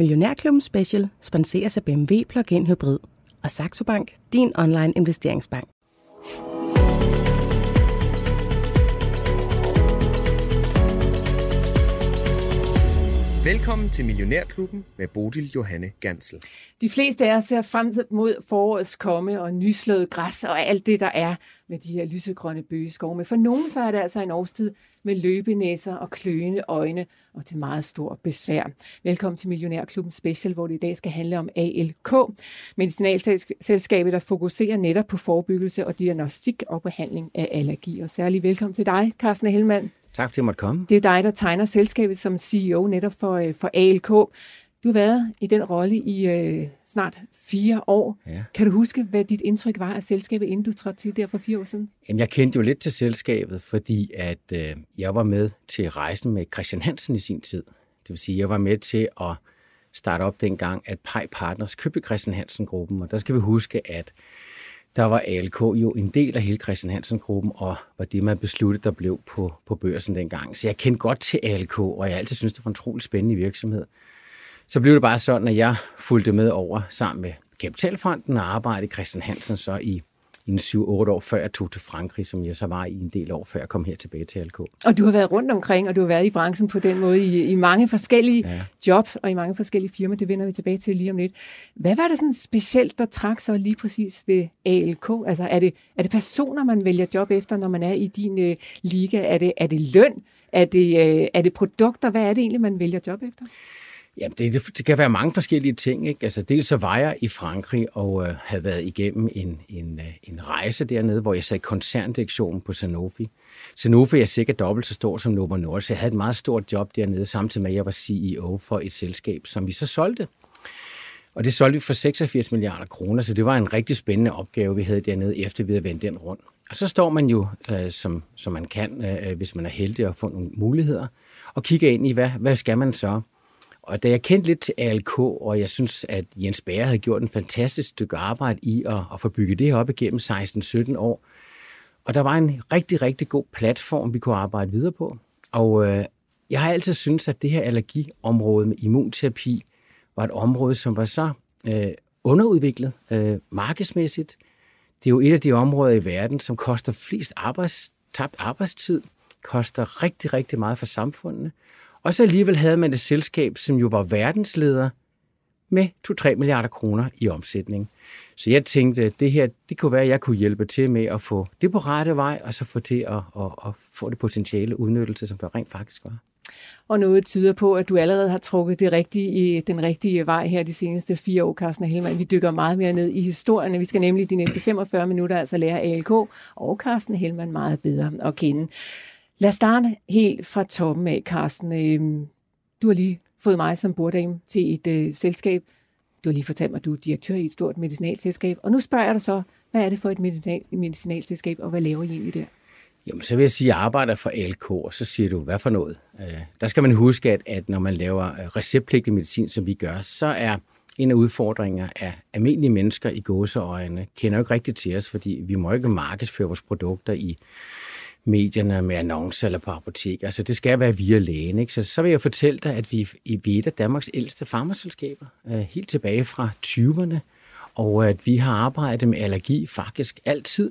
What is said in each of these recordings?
Millionærklubben Special sponseres af BMW Plug-in Hybrid og Saxo Bank, din online investeringsbank. Velkommen til Millionærklubben med Bodil Johanne Gansel. De fleste af os ser frem mod forårets komme og nyslået græs og alt det, der er med de her lysegrønne bøgeskove. Men for nogle så er det altså en årstid med løbenæsser og kløende øjne og til meget stor besvær. Velkommen til Millionærklubben Special, hvor det i dag skal handle om ALK, medicinalselskabet, der fokuserer netop på forebyggelse og diagnostik og behandling af allergi. Og særlig velkommen til dig, Carsten Hellmann. Tak fordi jeg måtte komme. Det er dig, der tegner selskabet som CEO netop for, øh, for ALK. Du har været i den rolle i øh, snart fire år. Ja. Kan du huske, hvad dit indtryk var af selskabet, inden du trådte til der for fire år siden? Jamen, jeg kendte jo lidt til selskabet, fordi at øh, jeg var med til rejsen med Christian Hansen i sin tid. Det vil sige, jeg var med til at starte op dengang, at Pi Partners købte Christian Hansen-gruppen. Og der skal vi huske, at der var ALK jo en del af hele Christian Hansen-gruppen, og var det, man besluttede, der blev på, på børsen dengang. Så jeg kendte godt til ALK, og jeg altid synes det var en utrolig spændende virksomhed. Så blev det bare sådan, at jeg fulgte med over sammen med Kapitalfonden og arbejdede i Christian Hansen så i i 7-8 år før jeg tog til Frankrig, som jeg så var i en del år før jeg kom her tilbage til LK. Og du har været rundt omkring, og du har været i branchen på den måde i, i mange forskellige ja. jobs og i mange forskellige firmaer. Det vender vi tilbage til lige om lidt. Hvad var det sådan specielt, der trak så lige præcis ved ALK? Altså er det, er det personer, man vælger job efter, når man er i din øh, liga? Er det, er det løn? Er det, øh, er det produkter? Hvad er det egentlig, man vælger job efter? Ja, det, det kan være mange forskellige ting. Ikke? Altså, dels så var jeg i Frankrig og øh, havde været igennem en, en, øh, en rejse dernede, hvor jeg sad i koncerndirektionen på Sanofi. Sanofi er sikkert dobbelt så stor som Novo Nordisk, jeg havde et meget stort job dernede, samtidig med at jeg var CEO for et selskab, som vi så solgte. Og det solgte vi for 86 milliarder kroner, så det var en rigtig spændende opgave, vi havde dernede, efter vi havde vendt den rundt. Og så står man jo, øh, som, som man kan, øh, øh hvis man er heldig at få nogle muligheder, og kigger ind i, hvad, hvad skal man så? Og da jeg kendte lidt til ALK, og jeg synes, at Jens Bager havde gjort en fantastisk stykke arbejde i at, at få bygget det her op igennem 16-17 år, og der var en rigtig, rigtig god platform, vi kunne arbejde videre på. Og øh, jeg har altid syntes, at det her allergiområde med immunterapi var et område, som var så øh, underudviklet øh, markedsmæssigt. Det er jo et af de områder i verden, som koster flest arbejds, tabt arbejdstid, koster rigtig, rigtig meget for samfundene, og så alligevel havde man et selskab, som jo var verdensleder med 2-3 milliarder kroner i omsætning. Så jeg tænkte, at det her, det kunne være, at jeg kunne hjælpe til med at få det på rette vej, og så få til at, at, at få det potentiale udnyttelse, som der rent faktisk var. Og noget tyder på, at du allerede har trukket det rigtige, den rigtige vej her de seneste fire år, Carsten Helmand. Vi dykker meget mere ned i historien. Vi skal nemlig de næste 45 minutter altså lære ALK og Carsten Helmand meget bedre at kende. Lad os starte helt fra toppen af, Carsten. Øhm, du har lige fået mig som borddame til et øh, selskab. Du har lige fortalt mig, at du er direktør i et stort medicinalselskab. Og nu spørger jeg dig så, hvad er det for et medicinal, medicinalselskab, og hvad laver I egentlig der? Jamen, så vil jeg sige, at jeg arbejder for LK, og så siger du, hvad for noget? Øh, der skal man huske, at, at når man laver øh, receptpligtig medicin, som vi gør, så er en af udfordringerne at almindelige mennesker i gåseøjne, kender jo ikke rigtigt til os, fordi vi må ikke markedsføre vores produkter i medierne med annoncer eller på apoteker. Altså det skal være via lægen. Ikke? Så, så vil jeg fortælle dig, at vi, vi er et af Danmarks ældste farmaselskaber, øh, helt tilbage fra 20'erne, og at vi har arbejdet med allergi faktisk altid.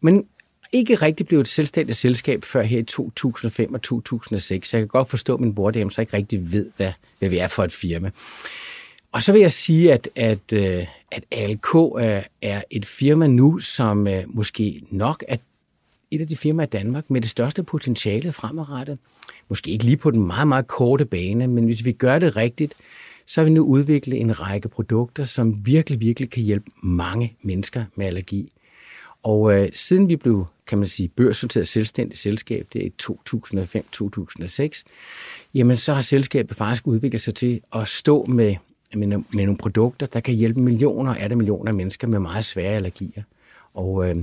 Men ikke rigtig blevet et selvstændigt selskab før her i 2005 og 2006. Så jeg kan godt forstå, at min dem så ikke rigtig ved, hvad, hvad vi er for et firma. Og så vil jeg sige, at, at, øh, at ALK øh, er et firma nu, som øh, måske nok er et af de firmaer i Danmark med det største potentiale fremadrettet. Måske ikke lige på den meget, meget korte bane, men hvis vi gør det rigtigt, så har vi nu udviklet en række produkter, som virkelig, virkelig kan hjælpe mange mennesker med allergi. Og øh, siden vi blev, kan man sige, børsnoteret selvstændigt selskab, det er i 2005-2006, jamen så har selskabet faktisk udviklet sig til at stå med, med, med nogle produkter, der kan hjælpe millioner af det millioner af mennesker med meget svære allergier. Og øh,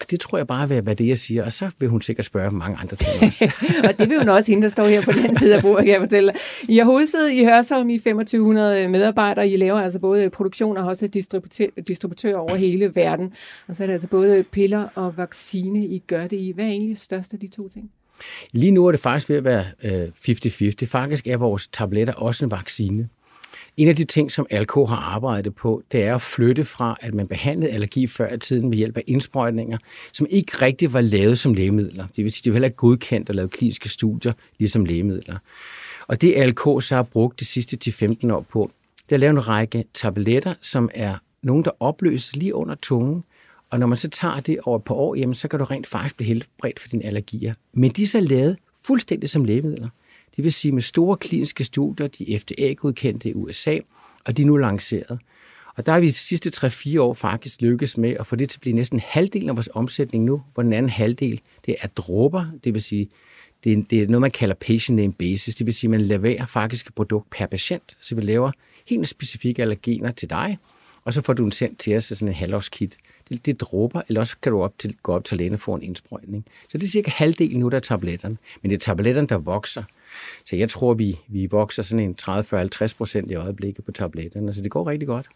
og det tror jeg bare vil være det, jeg siger. Og så vil hun sikkert spørge mange andre ting også. og det vil hun også hende, der står her på den side af bordet, kan jeg fortælle. I har hovedsædet i Hørsholm i 2500 medarbejdere. I laver altså både produktion og også distributør, distributør over hele verden. Og så er det altså både piller og vaccine, I gør det i. Hvad er egentlig størst af de to ting? Lige nu er det faktisk ved at være 50-50. Øh, faktisk er vores tabletter også en vaccine. En af de ting, som ALK har arbejdet på, det er at flytte fra, at man behandlede allergi før i tiden ved hjælp af indsprøjtninger, som ikke rigtig var lavet som lægemidler. Det vil sige, de var heller ikke godkendt og lavet kliniske studier ligesom lægemidler. Og det ALK så har brugt de sidste 10-15 år på, det er at lave en række tabletter, som er nogen, der opløses lige under tungen, og når man så tager det over et par år, jamen, så kan du rent faktisk blive helbredt for dine allergier. Men de er så lavet fuldstændig som lægemidler. Det vil sige med store kliniske studier, de FDA-godkendte i USA, og de er nu lanceret. Og der har vi de sidste 3-4 år faktisk lykkes med at få det til at blive næsten halvdelen af vores omsætning nu, hvor den anden halvdel, det er dråber, det vil sige, det er, det er noget, man kalder patient name basis, det vil sige, at man leverer faktisk et produkt per patient, så vi laver helt specifikke allergener til dig, og så får du en sendt til os sådan en halvårskit. Det, det dråber, eller også kan du op til, gå op til lægen og få en indsprøjtning. Så det er cirka halvdelen nu, der er tabletterne. Men det er tabletterne, der vokser. Så jeg tror, vi, vi vokser sådan en 30-40-50 procent i øjeblikket på tabletterne, så det går rigtig godt.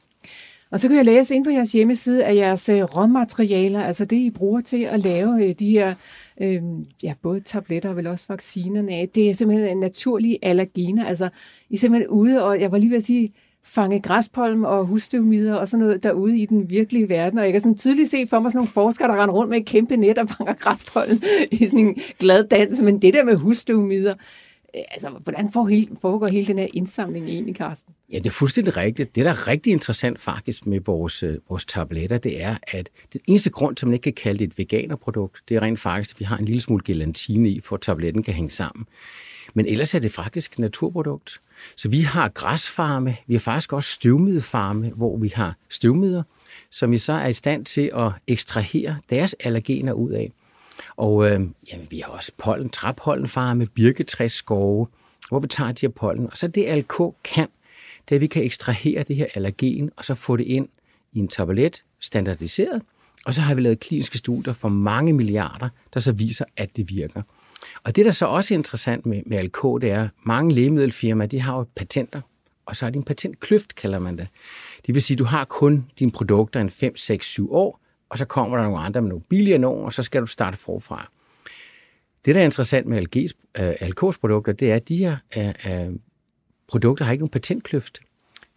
Og så kan jeg læse ind på jeres hjemmeside, at jeres øh, råmaterialer, altså det, I bruger til at lave øh, de her, øh, ja, både tabletter og vel også vaccinerne, det er simpelthen naturlige allergener. Altså, I er simpelthen ude, og jeg var lige ved at sige, fange græspolm og husstøvmider og sådan noget derude i den virkelige verden. Og jeg kan sådan tydeligt se for mig sådan nogle forskere, der render rundt med et kæmpe net og fanger græspollen i sådan en glad dans. Men det der med husstøvmider, øh, altså, hvordan foregår hele den her indsamling egentlig, Carsten? Ja, det er fuldstændig rigtigt. Det, der er rigtig interessant faktisk med vores, øh, vores tabletter, det er, at den eneste grund til, at man ikke kan kalde det et veganerprodukt, det er rent faktisk, at vi har en lille smule gelatine i, for at tabletten kan hænge sammen. Men ellers er det faktisk naturprodukt. Så vi har græsfarme, vi har faktisk også støvmidefarme, hvor vi har støvmider, som vi så er i stand til at ekstrahere deres allergener ud af. Og øh, jamen, vi har også pollen, trappollenfarme, birketræsskove, hvor vi tager de her pollen. Og så det ALK kan, det er, at vi kan ekstrahere det her allergen, og så få det ind i en tablet, standardiseret, og så har vi lavet kliniske studier for mange milliarder, der så viser, at det virker. Og det, der så også er interessant med, med ALK, det er, at mange lægemiddelfirmaer, de har jo patenter, og så er det en patentkløft, kalder man det. Det vil sige, at du har kun dine produkter en 5, 6, 7 år, og så kommer der nogle andre med nogle billigere nogen, og så skal du starte forfra. Det, der er interessant med LG's, uh, øh, LK's produkter, det er, at de her uh, uh, produkter har ikke nogen patentkløft.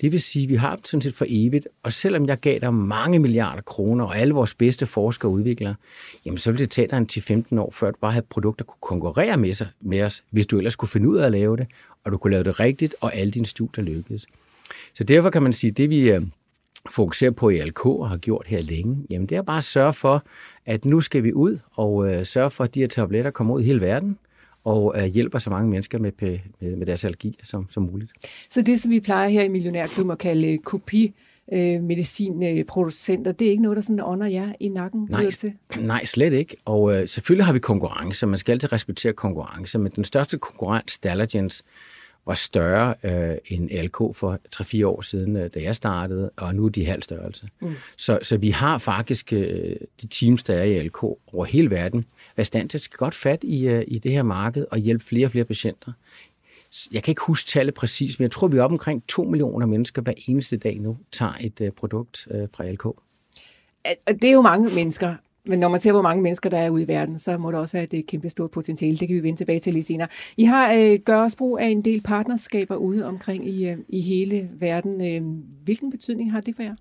Det vil sige, at vi har dem sådan set for evigt, og selvom jeg gav dig mange milliarder kroner, og alle vores bedste forskere og udviklere, jamen så ville det tage dig en 10-15 år, før du bare havde produkter, der kunne konkurrere med, sig, med os, hvis du ellers kunne finde ud af at lave det, og du kunne lave det rigtigt, og alle dine studier lykkedes. Så derfor kan man sige, at det vi øh, fokuserer på i LK og har gjort her længe, jamen det er bare at sørge for, at nu skal vi ud og øh, sørge for, at de her tabletter kommer ud i hele verden, og øh, hjælper så mange mennesker med, med, med deres allergi som, som muligt. Så det, som vi plejer her i Millionærklubben at kalde kopi, øh, medicinproducenter, det er ikke noget, der sådan ånder jer i nakken? Nej, til? nej slet ikke. Og øh, selvfølgelig har vi konkurrence, man skal altid respektere konkurrence, men den største konkurrent, Stallergens, var større øh, end LK for 3-4 år siden, øh, da jeg startede, og nu er de halv størrelse. Mm. Så, så vi har faktisk øh, de teams, der er i LK over hele verden, været stand til at godt fat i, øh, i det her marked og hjælpe flere og flere patienter. Jeg kan ikke huske tallet præcis, men jeg tror, vi er op omkring 2 millioner mennesker hver eneste dag nu tager et øh, produkt øh, fra LK. Det er jo mange mennesker, men når man ser, hvor mange mennesker der er ude i verden, så må der også være et kæmpe stort potentiale. Det kan vi vende tilbage til lige senere. I har øh, gør også brug af en del partnerskaber ude omkring i, øh, i hele verden. Øh, hvilken betydning har det for jer?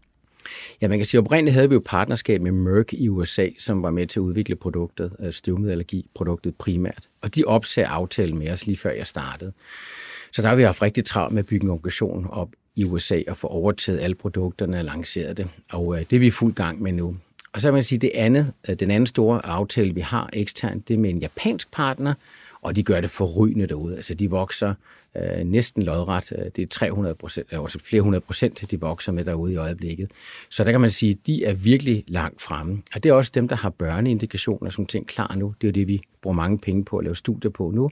Ja, man kan sige, at oprindeligt havde vi jo partnerskab med Merck i USA, som var med til at udvikle produktet, øh, støvmiddelallergi-produktet primært. Og de opsagde aftalen med os lige før jeg startede. Så der har vi haft rigtig travlt med at bygge en organisation op i USA og få overtaget alle produkterne og lanceret det. Og øh, det er vi i fuld gang med nu. Og så kan man sige, det andet, øh, den anden store aftale, vi har eksternt, det er med en japansk partner, og de gør det forrygende derude. Altså, de vokser øh, næsten lodret. Øh, det er 300 procent, altså flere hundrede procent, de vokser med derude i øjeblikket. Så der kan man sige, de er virkelig langt fremme. Og det er også dem, der har børneindikationer som ting klar nu. Det er jo det, vi bruger mange penge på at lave studier på nu.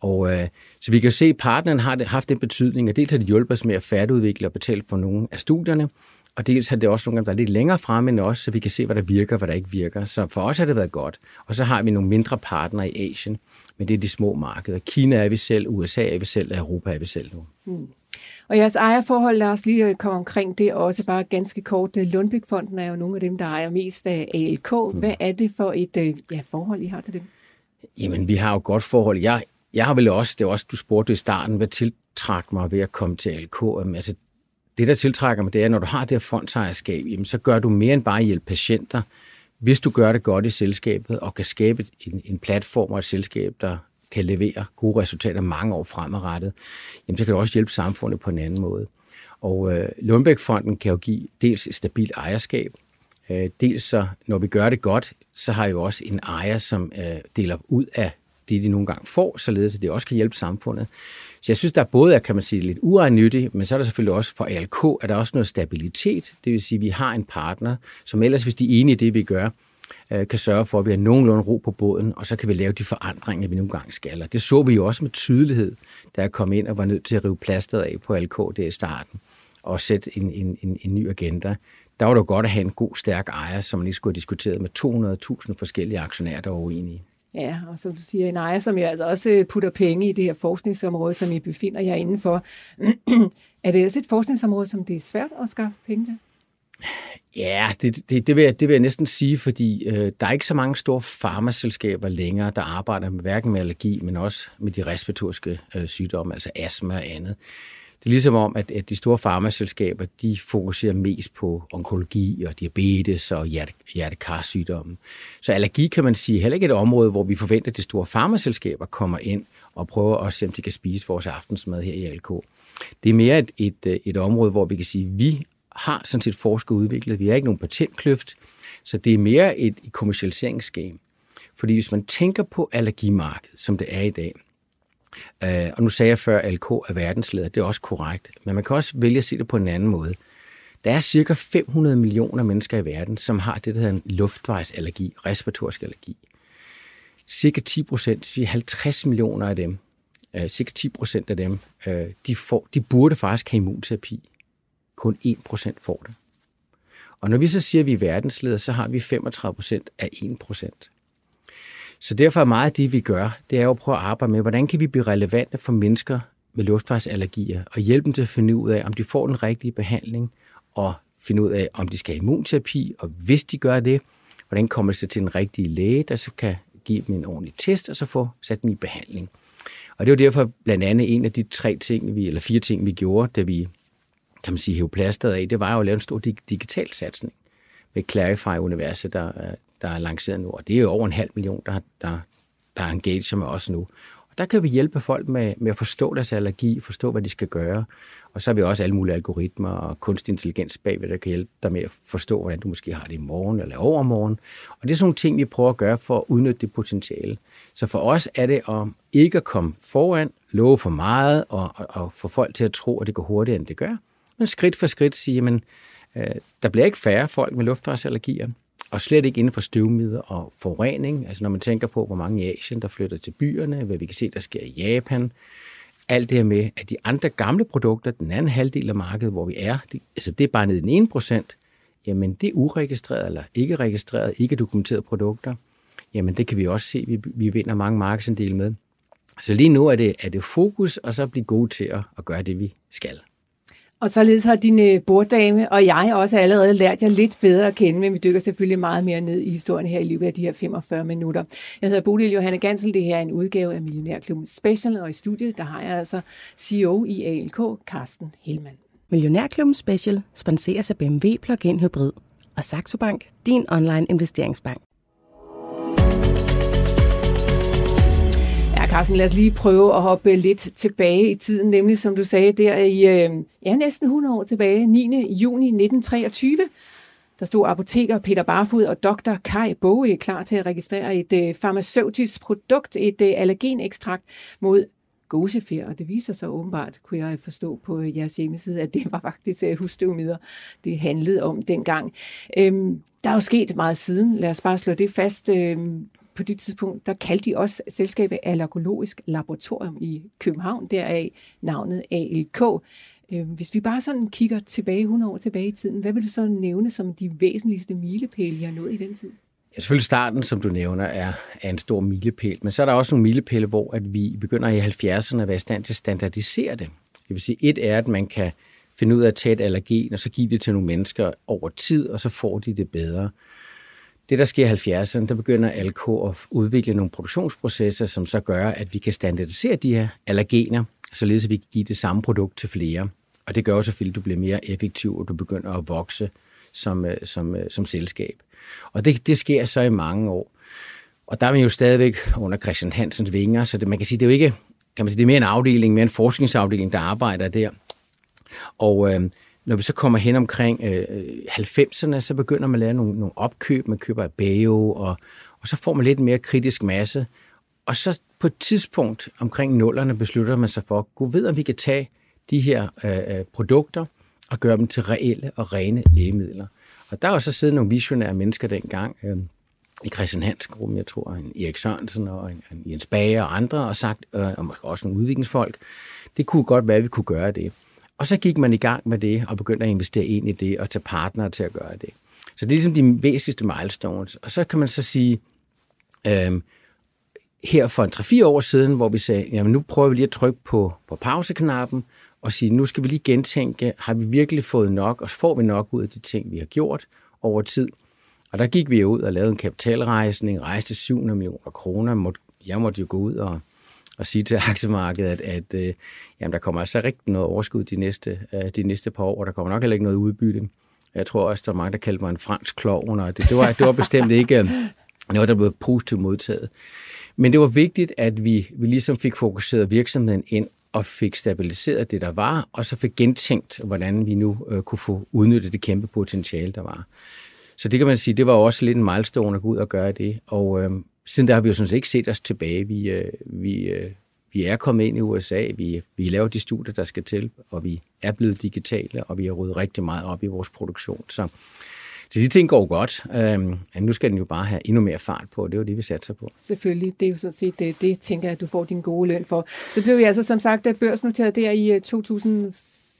Og øh, så vi kan se, at partneren har haft den betydning, at dels har de hjulpet os med at færdigudvikle og betale for nogle af studierne, og dels har det også nogle gange været lidt længere fremme end os, så vi kan se, hvad der virker og hvad der ikke virker. Så for os har det været godt. Og så har vi nogle mindre partnere i Asien, men det er de små markeder. Kina er vi selv, USA er vi selv, og Europa er vi selv nu. Mm. Og jeres ejerforhold, lad os lige komme omkring det også bare ganske kort. Lundbæk-fonden er jo nogle af dem, der ejer mest af ALK. Mm. Hvad er det for et øh, ja, forhold, I har til dem? Jamen, vi har jo godt forhold. Jeg, jeg har vel også, det var også, du spurgte i starten, hvad til, tiltrak mig ved at komme til ALK, altså det, der tiltrækker mig, det er, at når du har det her fondsejerskab, jamen, så gør du mere end bare at hjælpe patienter. Hvis du gør det godt i selskabet og kan skabe en, en platform og et selskab, der kan levere gode resultater mange år fremadrettet, jamen, så kan du også hjælpe samfundet på en anden måde. Og øh, Lundbæk-fonden kan jo give dels et stabilt ejerskab, øh, dels så, når vi gør det godt, så har jo også en ejer, som øh, deler ud af det, de nogle gange får, således at det også kan hjælpe samfundet. Så jeg synes, der både er, kan man sige, lidt uegennyttigt, men så er der selvfølgelig også for ALK, at der er også noget stabilitet. Det vil sige, at vi har en partner, som ellers, hvis de er enige i det, vi gør, øh, kan sørge for, at vi har nogenlunde ro på båden, og så kan vi lave de forandringer, vi nogle gange skal. Og det så vi jo også med tydelighed, da jeg kom ind og var nødt til at rive plasteret af på ALK der i starten, og sætte en, en, en, en ny agenda. Der var det jo godt at have en god, stærk ejer, som man ikke skulle have diskuteret med 200.000 forskellige aktionærer, der var uenige. Ja, og som du siger, en ejer, som jo altså også øh, putter penge i det her forskningsområde, som I befinder jer indenfor. er det også et forskningsområde, som det er svært at skaffe penge til? Ja, det, det, det, vil, jeg, det vil jeg næsten sige, fordi øh, der er ikke så mange store farmaselskaber længere, der arbejder med hverken med allergi, men også med de respiratoriske øh, sygdomme, altså astma og andet. Det er ligesom om, at, at de store farmaselskaber, de fokuserer mest på onkologi og diabetes og hjerte, hjertekarsygdomme. Så allergi kan man sige heller ikke et område, hvor vi forventer, at de store farmaselskaber kommer ind og prøver at se, om de kan spise vores aftensmad her i ALK. Det er mere et, et, et område, hvor vi kan sige, at vi har sådan set forsket og udviklet. Vi har ikke nogen patentkløft, så det er mere et, kommersialiseringsgame. Fordi hvis man tænker på allergimarkedet, som det er i dag, Øh, og nu sagde jeg før, at LK er verdensleder. Det er også korrekt. Men man kan også vælge at se det på en anden måde. Der er cirka 500 millioner mennesker i verden, som har det, der hedder en luftvejsallergi, respiratorisk allergi. Cirka 10 procent, 50 millioner af dem, øh, cirka 10 procent af dem, øh, de, får, de burde faktisk have immunterapi. Kun 1 procent får det. Og når vi så siger, at vi er verdensleder, så har vi 35 procent af 1 procent. Så derfor er meget af det, vi gør, det er jo at prøve at arbejde med, hvordan kan vi blive relevante for mennesker med luftvejsallergier, og hjælpe dem til at finde ud af, om de får den rigtige behandling, og finde ud af, om de skal have immunterapi, og hvis de gør det, hvordan kommer det til den rigtige læge, der så kan give dem en ordentlig test, og så få sat dem i behandling. Og det var derfor blandt andet en af de tre ting, vi, eller fire ting, vi gjorde, da vi kan man sige, hæve plasteret af, det var jo at lave en stor digital satsning med Clarify-universet, der, der er lanceret nu. Og det er jo over en halv million, der, der, der er engageret med os nu. Og der kan vi hjælpe folk med, med at forstå deres allergi, forstå, hvad de skal gøre. Og så har vi også alle mulige algoritmer og kunstig intelligens bagved, der kan hjælpe dig med at forstå, hvordan du måske har det i morgen eller overmorgen. Og det er sådan nogle ting, vi prøver at gøre for at udnytte det potentiale. Så for os er det om ikke at komme foran, love for meget og, og, og få folk til at tro, at det går hurtigere, end det gør. Men skridt for skridt sige, at øh, der bliver ikke færre folk med luftvejsallergier og slet ikke inden for støvmider og forurening. Altså når man tænker på, hvor mange i Asien, der flytter til byerne, hvad vi kan se, der sker i Japan. Alt det her med, at de andre gamle produkter, den anden halvdel af markedet, hvor vi er, det, altså det er bare ned i den ene procent, jamen det er uregistreret eller ikke registreret, ikke dokumenterede produkter. Jamen det kan vi også se, vi, vi vinder mange markedsandele med. Så lige nu er det, er det fokus, og så blive gode til at, at gøre det, vi skal. Og således har din øh, borddame og jeg også allerede lært jer lidt bedre at kende, men vi dykker selvfølgelig meget mere ned i historien her i løbet af de her 45 minutter. Jeg hedder Bodil Johanne Gansel, det her er en udgave af Millionærklubben Special, og i studiet der har jeg altså CEO i ALK, Carsten Hellmann. Millionærklubben Special sponseres af BMW Plug-in Hybrid og Saxo Bank, din online investeringsbank. Carsten, lad os lige prøve at hoppe lidt tilbage i tiden, nemlig som du sagde der i øh, ja, næsten 100 år tilbage, 9. juni 1923. Der stod apoteker Peter Barfod og dr. Kai Boge klar til at registrere et øh, farmaceutisk produkt, et øh, allergenekstrakt mod gåsefjer, og det viser sig åbenbart, kunne jeg forstå på øh, jeres hjemmeside, at det var faktisk øh, husstøvmider, det handlede om dengang. Øhm, der er jo sket meget siden, lad os bare slå det fast. Øhm, på det tidspunkt, der kaldte de også selskabet Allergologisk Laboratorium i København, deraf navnet ALK. Øhm, hvis vi bare sådan kigger tilbage 100 år tilbage i tiden, hvad vil du så nævne som de væsentligste milepæle, I har nået i den tid? Ja, selvfølgelig starten, som du nævner, er, er en stor milepæl, men så er der også nogle milepæle, hvor at vi begynder i 70'erne at være i stand til at standardisere det. Det vil sige, et er, at man kan finde ud af at tage et allergen, og så give det til nogle mennesker over tid, og så får de det bedre det, der sker i 70'erne, der begynder LK at udvikle nogle produktionsprocesser, som så gør, at vi kan standardisere de her allergener, således at vi kan give det samme produkt til flere. Og det gør jo selvfølgelig, at du bliver mere effektiv, og du begynder at vokse som, øh, som, øh, som selskab. Og det, det sker så i mange år. Og der er man jo stadigvæk under Christian Hansens vinger, så det, man kan sige, det er jo ikke, kan man sige, det er mere en afdeling, mere en forskningsafdeling, der arbejder der. Og øh, når vi så kommer hen omkring øh, 90'erne, så begynder man at lave nogle, nogle opkøb. Man køber Bayo, og, og så får man lidt mere kritisk masse. Og så på et tidspunkt omkring nullerne beslutter man sig for, at gå ved, om vi kan tage de her øh, øh, produkter og gøre dem til reelle og rene lægemidler. Og der var så siddet nogle visionære mennesker dengang, øh, i Christian Hansen gruppen, jeg tror, en Erik Sørensen og en, en Jens Bager og andre, og sagt, øh, og måske også nogle udviklingsfolk, det kunne godt være, at vi kunne gøre det. Og så gik man i gang med det, og begyndte at investere ind i det, og tage partnere til at gøre det. Så det er ligesom de væsentligste milestones. Og så kan man så sige, øh, her for en 3-4 år siden, hvor vi sagde, jamen nu prøver vi lige at trykke på, på pauseknappen, og sige, nu skal vi lige gentænke, har vi virkelig fået nok, og får vi nok ud af de ting, vi har gjort over tid. Og der gik vi ud og lavede en kapitalrejsning, rejste 700 millioner kroner. Jeg måtte jo gå ud og, at sige til aktiemarkedet, at, at øh, jamen, der kommer altså rigtig noget overskud de næste, øh, de næste par år, og der kommer nok heller ikke noget udbytte. Jeg tror også, der er mange, der kaldte mig en fransk klovn, og det, det, var, det var bestemt ikke øh, noget, der blev positivt modtaget. Men det var vigtigt, at vi, vi ligesom fik fokuseret virksomheden ind og fik stabiliseret det, der var, og så fik gentænkt, hvordan vi nu øh, kunne få udnyttet det kæmpe potentiale, der var. Så det kan man sige, det var også lidt en milestone at gå ud og gøre det. Og øh, siden der har vi jo sådan set ikke set os tilbage. Vi, øh, vi, øh, vi er kommet ind i USA, vi, vi laver de studier, der skal til, og vi er blevet digitale, og vi har ryddet rigtig meget op i vores produktion. Så, så de ting går godt. Øhm, nu skal den jo bare have endnu mere fart på, det er jo det, vi satser på. Selvfølgelig, det er jo sådan set det, det tænker jeg, at du får din gode løn for. Så blev vi altså som sagt børsnoteret der i øh, 2004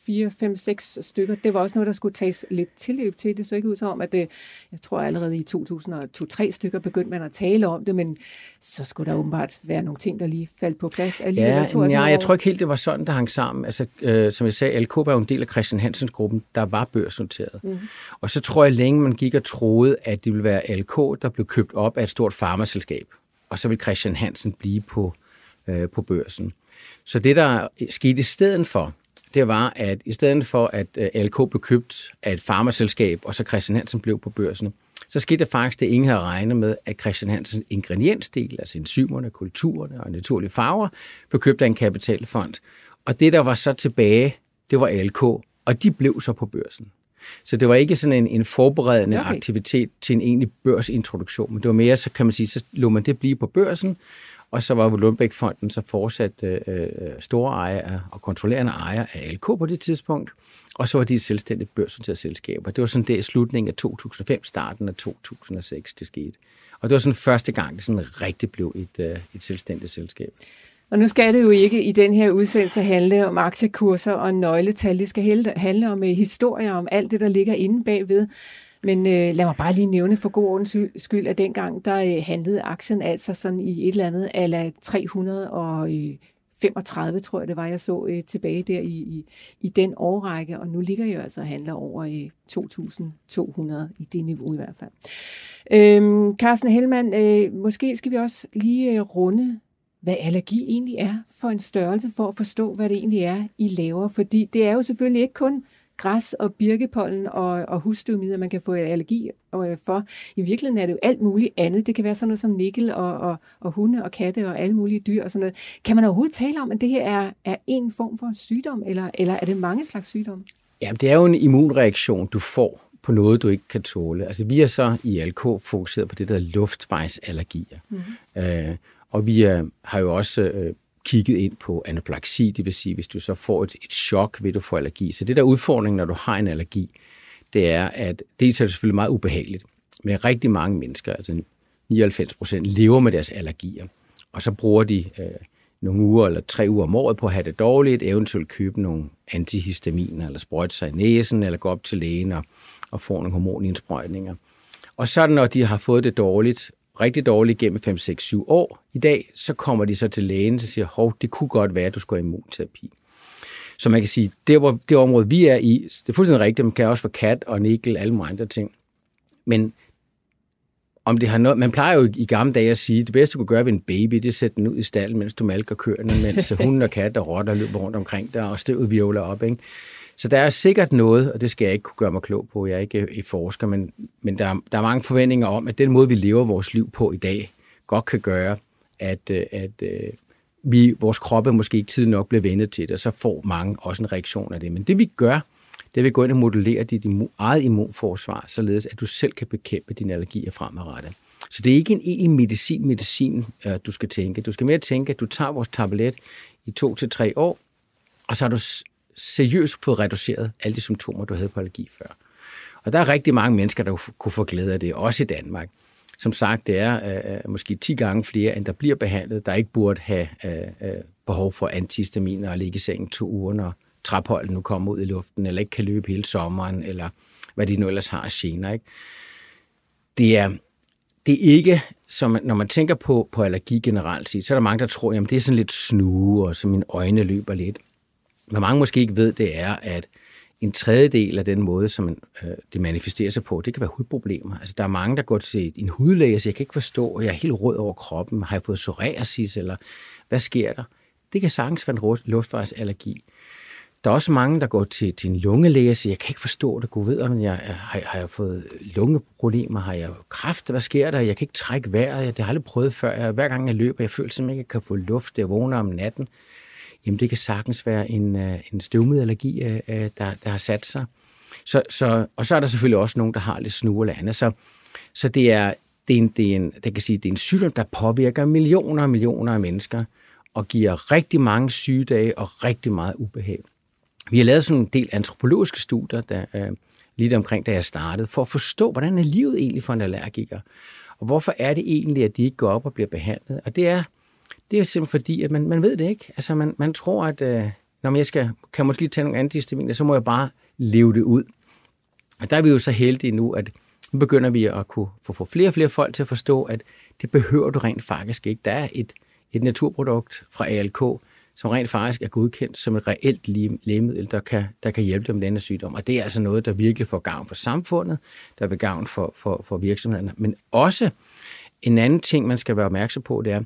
4, 5, 6 stykker. Det var også noget, der skulle tages lidt tilløb til. Det så ikke ud som om, at det, jeg tror allerede i 2002-3 stykker begyndte man at tale om det, men så skulle der åbenbart være nogle ting, der lige faldt på plads. Alligevel, ja, jeg, ja, jeg tror ikke helt, det var sådan, der hang sammen. Altså, øh, som jeg sagde, LK var jo en del af Christian Hansens gruppen, der var børsnoteret. Mm. Og så tror jeg længe, man gik og troede, at det ville være LK, der blev købt op af et stort farmaselskab. Og så ville Christian Hansen blive på, øh, på børsen. Så det, der skete i stedet for, det var, at i stedet for, at øh, LK blev købt af et farmaselskab, og så Christian Hansen blev på børsen, så skete det faktisk, det ingen havde regnet med, at Christian Hansens ingrediensdel, altså enzymerne, kulturerne og naturlige farver, blev købt af en kapitalfond. Og det, der var så tilbage, det var LK, og de blev så på børsen. Så det var ikke sådan en, en forberedende okay. aktivitet til en egentlig børsintroduktion, men det var mere, så kan man sige, så lå man det blive på børsen, og så var Lundbæk-fonden så fortsat øh, øh store ejer og kontrollerende ejer af LK på det tidspunkt, og så var de et selvstændigt børsnoteret selskab. Og det var sådan det i slutningen af 2005, starten af 2006, det skete. Og det var sådan første gang, det sådan rigtig blev et, øh, et selvstændigt selskab. Og nu skal det jo ikke i den her udsendelse handle om aktiekurser og nøgletal. Det skal handle om øh, historier, om alt det, der ligger inde bagved. Men øh, lad mig bare lige nævne for god ordens skyld, at dengang der øh, handlede aktien altså sådan i et eller andet ala 335, øh, tror jeg det var, jeg så øh, tilbage der i, i, i den årrække, og nu ligger jeg altså og handler over øh, 2.200 i det niveau i hvert fald. Øhm, Carsten Hellmann, øh, måske skal vi også lige øh, runde hvad allergi egentlig er for en størrelse, for at forstå, hvad det egentlig er, I laver. Fordi det er jo selvfølgelig ikke kun græs og birkepollen og, og husstøvmider, man kan få allergi øh, for. I virkeligheden er det jo alt muligt andet. Det kan være sådan noget som nikkel og, og, og hunde og katte og alle mulige dyr og sådan noget. Kan man overhovedet tale om, at det her er, er en form for sygdom, eller, eller er det mange slags sygdomme? Ja, det er jo en immunreaktion, du får på noget, du ikke kan tåle. Altså, vi er så i LK fokuseret på det, der er luftvejsallergier. Mm-hmm. Øh, og vi er, har jo også øh, kigget ind på anaflaksi, det vil sige, hvis du så får et, et chok, vil du få allergi. Så det der udfordring, når du har en allergi, det er, at det er selvfølgelig meget ubehageligt. Men rigtig mange mennesker, altså 99 procent, lever med deres allergier. Og så bruger de øh, nogle uger eller tre uger om året på at have det dårligt, eventuelt købe nogle antihistaminer, eller sprøjte sig i næsen, eller gå op til lægen og, og få nogle hormonindsprøjtninger. Og så når de har fået det dårligt, rigtig dårligt gennem 5, 6, 7 år i dag, så kommer de så til lægen og siger, hov, det kunne godt være, at du skulle have immunterapi. Så man kan sige, det, hvor, det område, vi er i, det er fuldstændig rigtigt, man kan også få kat og nikkel, alle mulige andre ting. Men om det har noget... Man plejer jo i gamle dage at sige, at det bedste du kan gøre ved en baby, det er at sætte den ud i stallen, mens du malker køerne, mens hunden og kat og rotter løber rundt omkring der, og støvet violer op. Ikke? Så der er sikkert noget, og det skal jeg ikke kunne gøre mig klog på, jeg er ikke øh, i forsker, men, men der, der er mange forventninger om, at den måde, vi lever vores liv på i dag, godt kan gøre, at, øh, at, øh, vi, vores kroppe måske ikke tid nok bliver vendet til det, og så får mange også en reaktion af det. Men det vi gør, det vil gå ind og modellere dit eget immunforsvar, således at du selv kan bekæmpe dine allergier fremadrettet. Så det er ikke en egentlig medicin, medicin, du skal tænke. Du skal mere tænke, at du tager vores tablet i to til tre år, og så har du seriøst fået reduceret alle de symptomer, du havde på allergi før. Og der er rigtig mange mennesker, der kunne få glæde af det, også i Danmark. Som sagt, det er øh, øh måske 10 gange flere, end der bliver behandlet, der ikke burde have øh, øh behov for antihistaminer og ligge i sengen to uger, når trapholden nu kommer ud i luften, eller ikke kan løbe hele sommeren, eller hvad de nu ellers har af gener. Ikke? Det, er, det er ikke, som når man tænker på, på allergi generelt set, så er der mange, der tror, at det er sådan lidt snue, og så mine øjne løber lidt. Hvad mange måske ikke ved, det er, at en tredjedel af den måde, som øh, det manifesterer sig på, det kan være hudproblemer. Altså, der er mange, der går til en hudlæge og siger, jeg kan ikke forstå, at jeg er helt rød over kroppen. Har jeg fået psoriasis, eller hvad sker der? Det kan sagtens være en luftvejsallergi. Der er også mange, der går til, til en lungelæge og siger, jeg kan ikke forstå det, gud ved, om jeg, øh, har, har jeg fået lungeproblemer, har jeg kræft, hvad sker der, jeg kan ikke trække vejret, det har jeg aldrig prøvet før, jeg, hver gang jeg løber, jeg føler simpelthen ikke, at jeg kan få luft, jeg vågner om natten. Jamen det kan sagtens være en, øh, en støvmiddelallergi, øh, øh, der, der har sat sig. Så, så, og så er der selvfølgelig også nogen, der har lidt snu eller andet. Så, så det er, det er en, det er en, det kan sige, det er en sygdom, der påvirker millioner og millioner af mennesker, og giver rigtig mange sygedage og rigtig meget ubehag. Vi har lavet sådan en del antropologiske studier, der, øh, lige omkring da jeg startede, for at forstå, hvordan er livet egentlig for en allergiker, og hvorfor er det egentlig, at de ikke går op og bliver behandlet. Og det er det er simpelthen fordi, at man, man ved det ikke. Altså, man, man tror, at øh, når jeg skal, kan måske lige tage nogle antihistaminer, så må jeg bare leve det ud. Og der er vi jo så heldige nu, at nu begynder vi at kunne få, få flere og flere folk til at forstå, at det behøver du rent faktisk ikke. Der er et, et naturprodukt fra ALK, som rent faktisk er godkendt som et reelt lægemiddel, der kan, der kan hjælpe dem med denne sygdom. Og det er altså noget, der virkelig får gavn for samfundet, der vil gavn for, for, for virksomhederne. Men også en anden ting, man skal være opmærksom på, det er,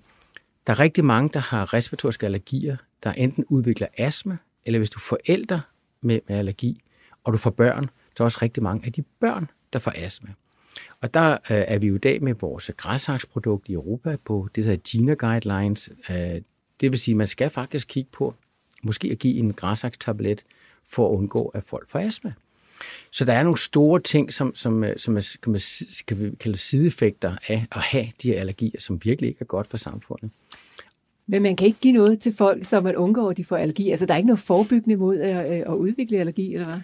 der er rigtig mange, der har respiratoriske allergier, der enten udvikler astma, eller hvis du forældre med, med allergi, og du får børn, så er også rigtig mange af de børn, der får astma. Og der øh, er vi jo i dag med vores græssaksprodukt i Europa på det, der hedder GINA Guidelines. Øh, det vil sige, at man skal faktisk kigge på, måske at give en græssakstablet for at undgå, at folk får astma. Så der er nogle store ting, som, som, øh, som er, kan, man, kan vi kalde sideeffekter af at have de her allergier, som virkelig ikke er godt for samfundet. Men man kan ikke give noget til folk, så man undgår, at de får allergi. Altså, der er ikke noget forebyggende mod at, øh, at udvikle allergi, eller hvad?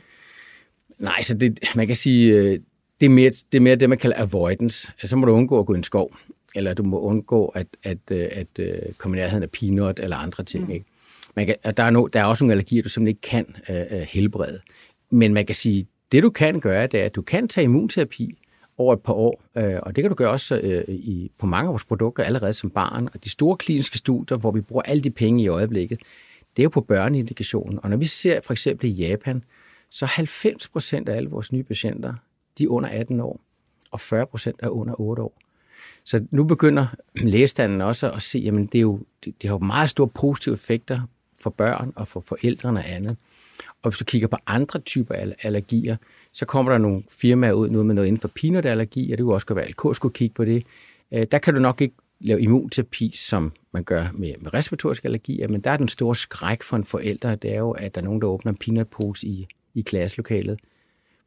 Nej, så det, man kan sige, øh, det er, mere, det er mere det, man kalder avoidance. Altså, så må du undgå at gå i en skov, eller du må undgå at, at, at, at komme i nærheden af peanut eller andre ting. Mm. Ikke? Man kan, der, er no, der er også nogle allergier, du simpelthen ikke kan uh, helbrede. Men man kan sige, det du kan gøre, det er, at du kan tage immunterapi over et par år, øh, og det kan du gøre også øh, i, på mange af vores produkter allerede som barn. Og de store kliniske studier, hvor vi bruger alle de penge i øjeblikket, det er jo på børneindikationen. Og når vi ser for eksempel i Japan, så 90 procent af alle vores nye patienter, de er under 18 år, og 40 procent er under 8 år. Så nu begynder lægestanden også at se, at det, er jo, det, det har jo meget store positive effekter for børn og for forældrene og andet. Og hvis du kigger på andre typer allergier, så kommer der nogle firmaer ud nu med noget inden for peanutallergi, og det kunne også godt være, at LK skulle kigge på det. Øh, der kan du nok ikke lave immunterapi, som man gør med, med respiratoriske allergier, men der er den store skræk for en forælder, det er jo, at der er nogen, der åbner en peanutpose i, i klasselokalet.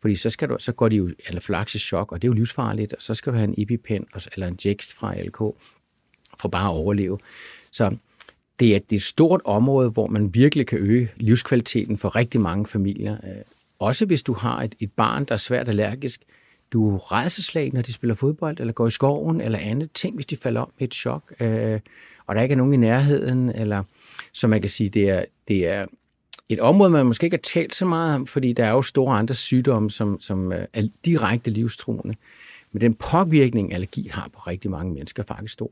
Fordi så, skal du, så går de jo anafylaxis chok, og det er jo livsfarligt, og så skal du have en EpiPen eller en Jext fra LK for bare at overleve. Så det er, det er et stort område, hvor man virkelig kan øge livskvaliteten for rigtig mange familier. Øh, også hvis du har et, et barn, der er svært allergisk. Du er redselslag, når de spiller fodbold, eller går i skoven, eller andet. ting, hvis de falder om med et chok, øh, og der ikke er nogen i nærheden. Eller, så man kan sige, det er, det er et område, man måske ikke har talt så meget om, fordi der er jo store andre sygdomme, som, som øh, er direkte livstruende. Men den påvirkning, allergi har på rigtig mange mennesker, er faktisk stor.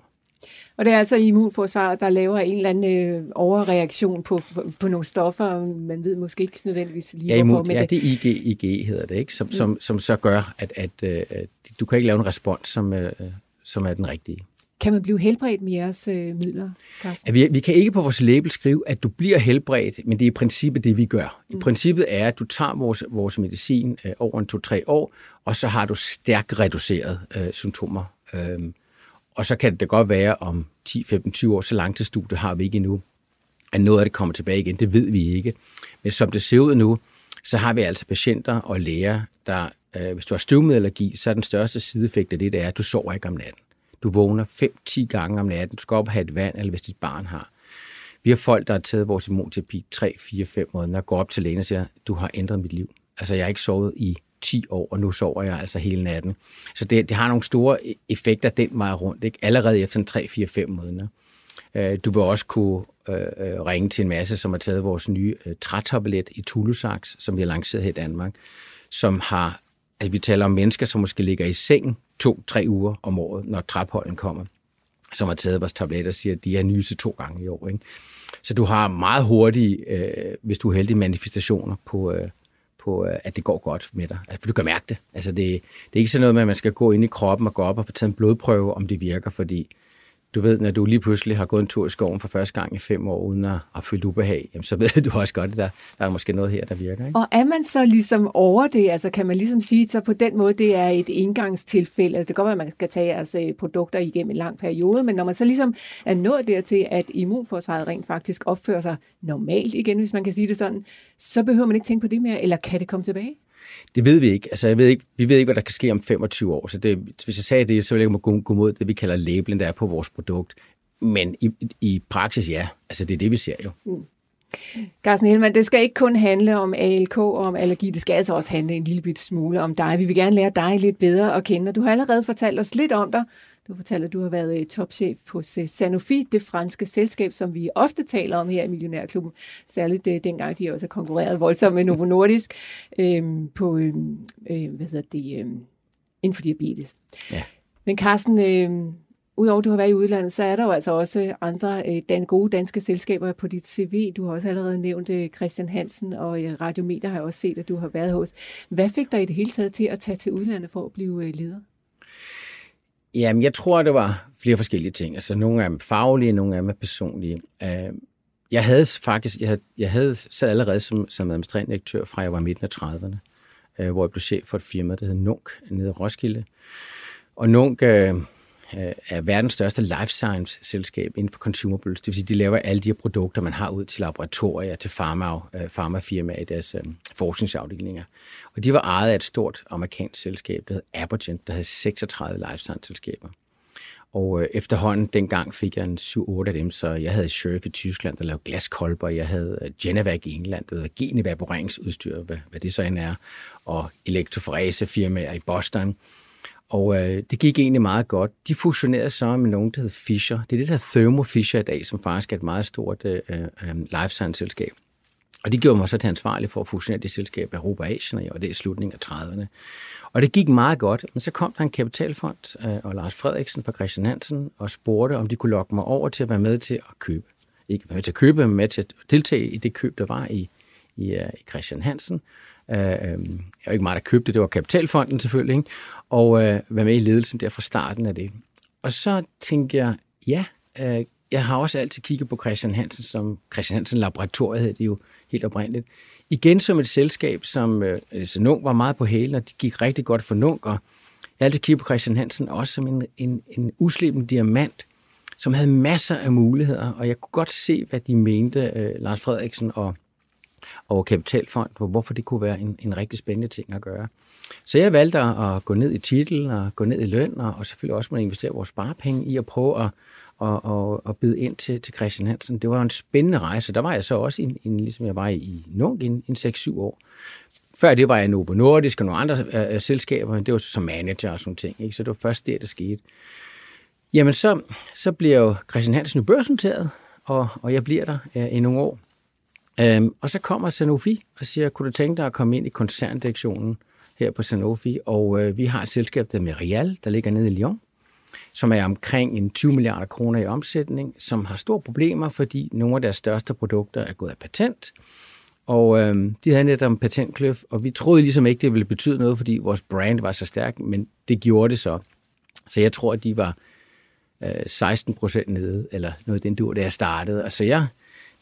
Og det er altså immunforsvaret, der laver en eller anden øh, overreaktion på, på nogle stoffer, man ved måske ikke nødvendigvis lige ja, immun, Ja, det er IG, IG hedder det, ikke? Som, mm. som, som så gør, at, at, at, at du kan ikke lave en respons, som, øh, som er den rigtige. Kan man blive helbredt med jeres øh, midler, Carsten? Vi, vi kan ikke på vores label skrive, at du bliver helbredt, men det er i princippet det, vi gør. I mm. princippet er, at du tager vores, vores medicin øh, over en to-tre år, og så har du stærkt reduceret øh, symptomer. Øhm, og så kan det godt være om 10, 15, 20 år, så langt til studiet har vi ikke endnu, at noget af det kommer tilbage igen. Det ved vi ikke. Men som det ser ud nu, så har vi altså patienter og læger, der, øh, hvis du har støvmiddelallergi, så er den største sideeffekt af det, det er, at du sover ikke om natten. Du vågner 5-10 gange om natten. Du skal op og have et vand, eller hvis dit barn har. Vi har folk, der har taget vores immunterapi 3, 4, 5 måneder, går op til lægen og siger, du har ændret mit liv. Altså, jeg har ikke sovet i 10 år, og nu sover jeg altså hele natten. Så det, det har nogle store e- effekter den vej rundt, ikke? allerede efter 3, 4, 5 måneder. Øh, du vil også kunne øh, øh, ringe til en masse, som har taget vores nye øh, trætablet i Tulusax, som vi har lanceret her i Danmark, som har, altså vi taler om mennesker, som måske ligger i sengen to-tre uger om året, når træpollen kommer, som har taget vores tabletter og siger, at de er nyse to gange i år. Ikke? Så du har meget hurtige, øh, hvis du er heldig, manifestationer på, øh, på, øh, at det går godt med dig. Altså, for du kan mærke det. Altså, det. Det er ikke sådan noget med, at man skal gå ind i kroppen og gå op og få taget en blodprøve, om det virker, fordi du ved, når du lige pludselig har gået en tur i skoven for første gang i fem år, uden at, have føle ubehag, jamen, så ved du også godt, at der, der er måske noget her, der virker. Ikke? Og er man så ligesom over det, altså kan man ligesom sige, så på den måde, det er et indgangstilfælde, altså det kan godt være, at man skal tage jeres øh, produkter igennem en lang periode, men når man så ligesom er nået dertil, at immunforsvaret rent faktisk opfører sig normalt igen, hvis man kan sige det sådan, så behøver man ikke tænke på det mere, eller kan det komme tilbage? Det ved vi ikke. Altså, jeg ved ikke. Vi ved ikke, hvad der kan ske om 25 år. Så det, hvis jeg sagde det, så ville jeg gå, gå mod det, vi kalder labelen, der er på vores produkt. Men i, i praksis, ja. Altså, det er det, vi ser jo. Mm. Carsten Helman, det skal ikke kun handle om ALK og om allergi, det skal altså også handle en lille bit smule om dig. Vi vil gerne lære dig lidt bedre at kende, du har allerede fortalt os lidt om dig. Du fortæller, at du har været øh, topchef hos øh, Sanofi, det franske selskab, som vi ofte taler om her i Millionærklubben. Særligt øh, dengang de også har konkurreret voldsomt med Novo Nordisk øhm, på, øhm, øh, hvad hedder det, øhm, inden for diabetes. Ja. Men Carsten, øh, Udover du har været i udlandet, så er der jo altså også andre øh, den gode danske selskaber på dit CV. Du har også allerede nævnt øh, Christian Hansen, og øh, Radiometer har jeg også set, at du har været hos. Hvad fik dig i det hele taget til at tage til udlandet for at blive leder? Jamen, jeg tror, det var flere forskellige ting. Altså, nogle af dem faglige, nogle af dem personlige. Jeg havde faktisk, jeg havde, jeg havde sad allerede som, som administrerende direktør fra jeg var midten af 30'erne, hvor jeg blev chef for et firma, der hed Nunk, nede i Roskilde. Og Nunk, Øh, er verdens største life science selskab inden for consumables. Det vil sige, de laver alle de her produkter, man har ud til laboratorier, til pharma, øh, pharmafirmaer i deres øh, forskningsafdelinger. Og de var ejet af et stort amerikansk selskab, der hed Abergent, der havde 36 life science selskaber. Og efterhånden dengang fik jeg en 7-8 af dem, så jeg havde Sheriff i Tyskland, der lavede glaskolber, jeg havde øh, i England, der lavede genevaporeringsudstyr, hvad, hvad det så end er, og elektroforese-firmaer i Boston, og øh, det gik egentlig meget godt. De fusionerede så med nogen, der hed Fisher. Det er det, der Thermo Fisher i dag, som faktisk er et meget stort øh, øh, øh life science-selskab. Og det gjorde mig så til ansvarlig for at fusionere det selskab af Europa Asien, og det er i slutningen af 30'erne. Og det gik meget godt, men så kom der en kapitalfond øh, og Lars Frederiksen fra Christian Hansen og spurgte, om de kunne lokke mig over til at være med til at købe. Ikke være med til at købe, men med til at deltage i det køb, der var i, i, uh, i Christian Hansen. Øh, øh, jeg var ikke meget, der købte det, var Kapitalfonden selvfølgelig, ikke? og øh, var med i ledelsen der fra starten af det. Og så tænkte jeg, ja, øh, jeg har også altid kigget på Christian Hansen, som Christian Hansen Laboratoriet hed det jo helt oprindeligt. Igen som et selskab, som øh, altså Nung var meget på hælen, og de gik rigtig godt for Nung, og jeg har altid kigget på Christian Hansen også som en, en, en uslippen diamant, som havde masser af muligheder, og jeg kunne godt se, hvad de mente, øh, Lars Frederiksen og og kapitalfond, på hvorfor det kunne være en, en rigtig spændende ting at gøre. Så jeg valgte at gå ned i titel og gå ned i løn, og, og selvfølgelig også må investere vores sparepenge i at prøve at, at, at, at bide ind til, til Christian Hansen. Det var en spændende rejse. Der var jeg så også, en, en, ligesom jeg var i Nung, en, en 6-7 år. Før det var jeg i Novo Nordisk og nogle andre øh, øh selskaber, men det var som manager og sådan ting. Ikke? Så det var først der, det, skete. Jamen så, så bliver jo Christian Hansen børsnoteret, og, og jeg bliver der øh, i nogle år. Øhm, og så kommer Sanofi og siger, kunne du tænke dig at komme ind i koncerndirektionen her på Sanofi? Og øh, vi har et selskab, der med Real, der ligger nede i Lyon, som er omkring en 20 milliarder kroner i omsætning, som har store problemer, fordi nogle af deres største produkter er gået af patent. Og øh, de havde netop en patentkløf, og vi troede ligesom ikke, det ville betyde noget, fordi vores brand var så stærk, men det gjorde det så. Så jeg tror, at de var øh, 16 procent nede, eller noget den dur, da jeg startede. Og så jeg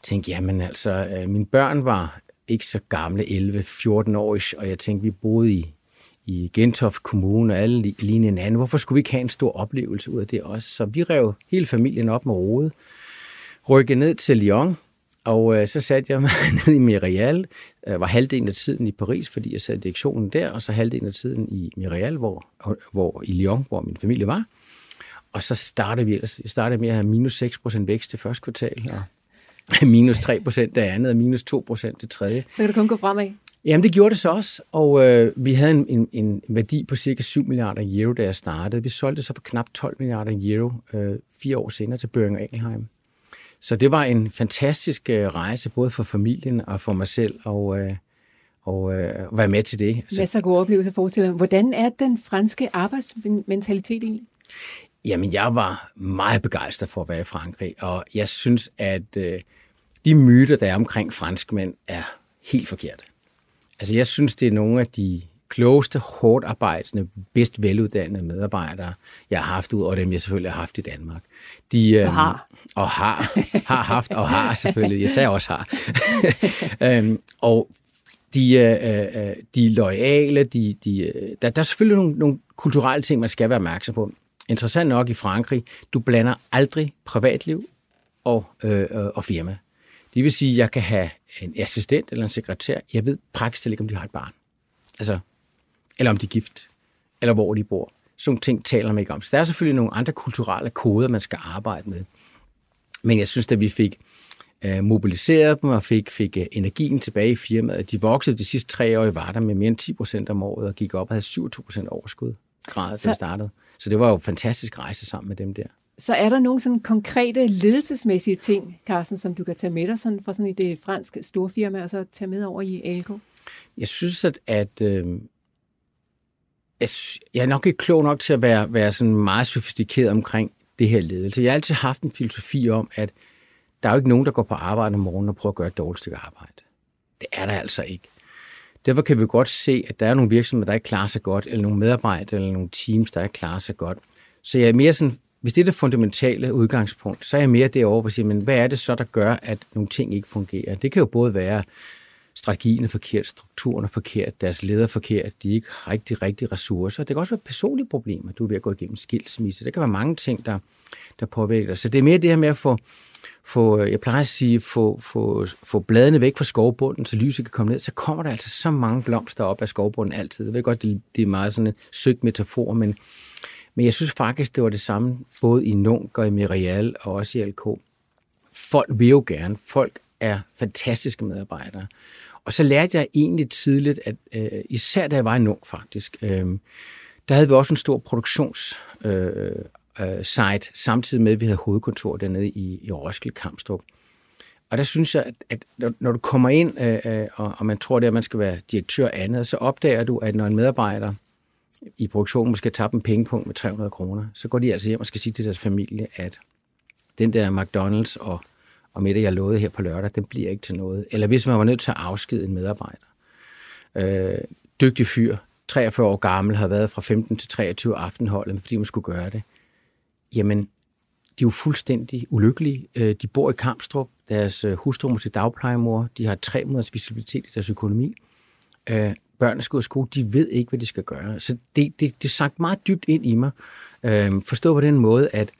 tænkte, jamen altså, øh, mine børn var ikke så gamle, 11-14 år, og jeg tænkte, vi boede i, i Gentofte Kommune, og alle lignende hinanden. Hvorfor skulle vi ikke have en stor oplevelse ud af det også? Så vi rev hele familien op med rode, rykkede ned til Lyon, og øh, så satte jeg mig ned i Mirial, øh, var halvdelen af tiden i Paris, fordi jeg sad i direktionen der, og så halvdelen af tiden i Mirial, hvor, hvor i Lyon, hvor min familie var. Og så startede vi ellers, jeg startede med at have minus 6% vækst det første kvartal, og minus 3 procent det andet, og minus 2 procent det tredje. Så kan det kun gå fremad? Jamen, det gjorde det så også, og øh, vi havde en, en, en værdi på cirka 7 milliarder euro, da jeg startede. Vi solgte så for knap 12 milliarder euro øh, fire år senere til Børing og Engelheim. Så det var en fantastisk øh, rejse, både for familien og for mig selv, og, øh, og øh, være med til det. Så... Masser af gode oplevelser forestiller Hvordan er den franske arbejdsmentalitet egentlig? Jamen, jeg var meget begejstret for at være i Frankrig, og jeg synes, at øh, de myter, der er omkring franskmænd, er helt forkerte. Altså, jeg synes, det er nogle af de klogeste, hårdt arbejdende, bedst veluddannede medarbejdere, jeg har haft ud over dem, jeg selvfølgelig har haft i Danmark. De, øh, og har. Og har. Har haft og har selvfølgelig. Jeg sagde også har. øhm, og de, øh, øh, de er lojale, de, de, øh, der, der er selvfølgelig nogle, nogle kulturelle ting, man skal være opmærksom på. Interessant nok i Frankrig, du blander aldrig privatliv og, øh, og firma. Det vil sige, at jeg kan have en assistent eller en sekretær. Jeg ved praktisk ikke, om de har et barn. Altså, eller om de er gift, eller hvor de bor. Sådan ting taler man ikke om. Så der er selvfølgelig nogle andre kulturelle koder, man skal arbejde med. Men jeg synes, at vi fik øh, mobiliseret dem og fik, fik øh, energien tilbage i firmaet. De voksede de sidste tre år i var der med mere end 10 procent om året og gik op og havde 27 procent overskud grad, da startede. Så det var jo en fantastisk rejse sammen med dem der. Så er der nogle sådan konkrete ledelsesmæssige ting, Carsten, som du kan tage med dig sådan, fra sådan i det franske storfirma, og så tage med over i ALK? Jeg synes, at, at øh, jeg er nok ikke klog nok til at være, være sådan meget sofistikeret omkring det her ledelse. Jeg har altid haft en filosofi om, at der er jo ikke nogen, der går på arbejde om morgenen og prøver at gøre et dårligt stykke arbejde. Det er der altså ikke. Derfor kan vi godt se, at der er nogle virksomheder, der ikke klarer sig godt, eller nogle medarbejdere, eller nogle teams, der ikke klarer sig godt. Så jeg er mere sådan, hvis det er det fundamentale udgangspunkt, så er jeg mere derovre, hvor jeg siger, men hvad er det så, der gør, at nogle ting ikke fungerer? Det kan jo både være, strategien er forkert, strukturen er forkert, deres leder er forkert, de ikke har rigtig, rigtig ressourcer. Det kan også være personlige problemer. Du er ved at gå igennem skilsmisse. Der kan være mange ting, der, der påvirker dig. Så det er mere det her med at få, få jeg plejer at sige, få, få, få bladene væk fra skovbunden, så lyset kan komme ned, så kommer der altså så mange blomster op af skovbunden altid. Jeg ved godt, det, det er meget sådan en søgt metafor, men, men jeg synes faktisk, det var det samme, både i Nunk og i Mirial og også i LK. Folk vil jo gerne. Folk er fantastiske medarbejdere. Og så lærte jeg egentlig tidligt, at øh, især da jeg var i Nunk faktisk, øh, der havde vi også en stor produktions øh, øh, site, samtidig med, at vi havde hovedkontor dernede i, i Roskilde Kampstrup. Og der synes jeg, at, at når, når du kommer ind, øh, øh, og, og man tror, det er, at man skal være direktør andet, så opdager du, at når en medarbejder i produktionen måske tabt en pengepunkt med 300 kroner, så går de altså hjem og skal sige til deres familie, at den der McDonald's og, og middag, jeg lovede her på lørdag, den bliver ikke til noget. Eller hvis man var nødt til at afskede en medarbejder. Øh, dygtig fyr, 43 år gammel, har været fra 15 til 23 aftenholdet, fordi man skulle gøre det jamen, de er jo fuldstændig ulykkelige. Øh, de bor i Kampstrup, deres øh, hustru hustru måske dagplejemor, de har tre måneders visibilitet i deres økonomi. Øh, Børnene skal ud af skole, de ved ikke, hvad de skal gøre. Så det, det, det sank meget dybt ind i mig. Øhm, Forstå på den måde, at,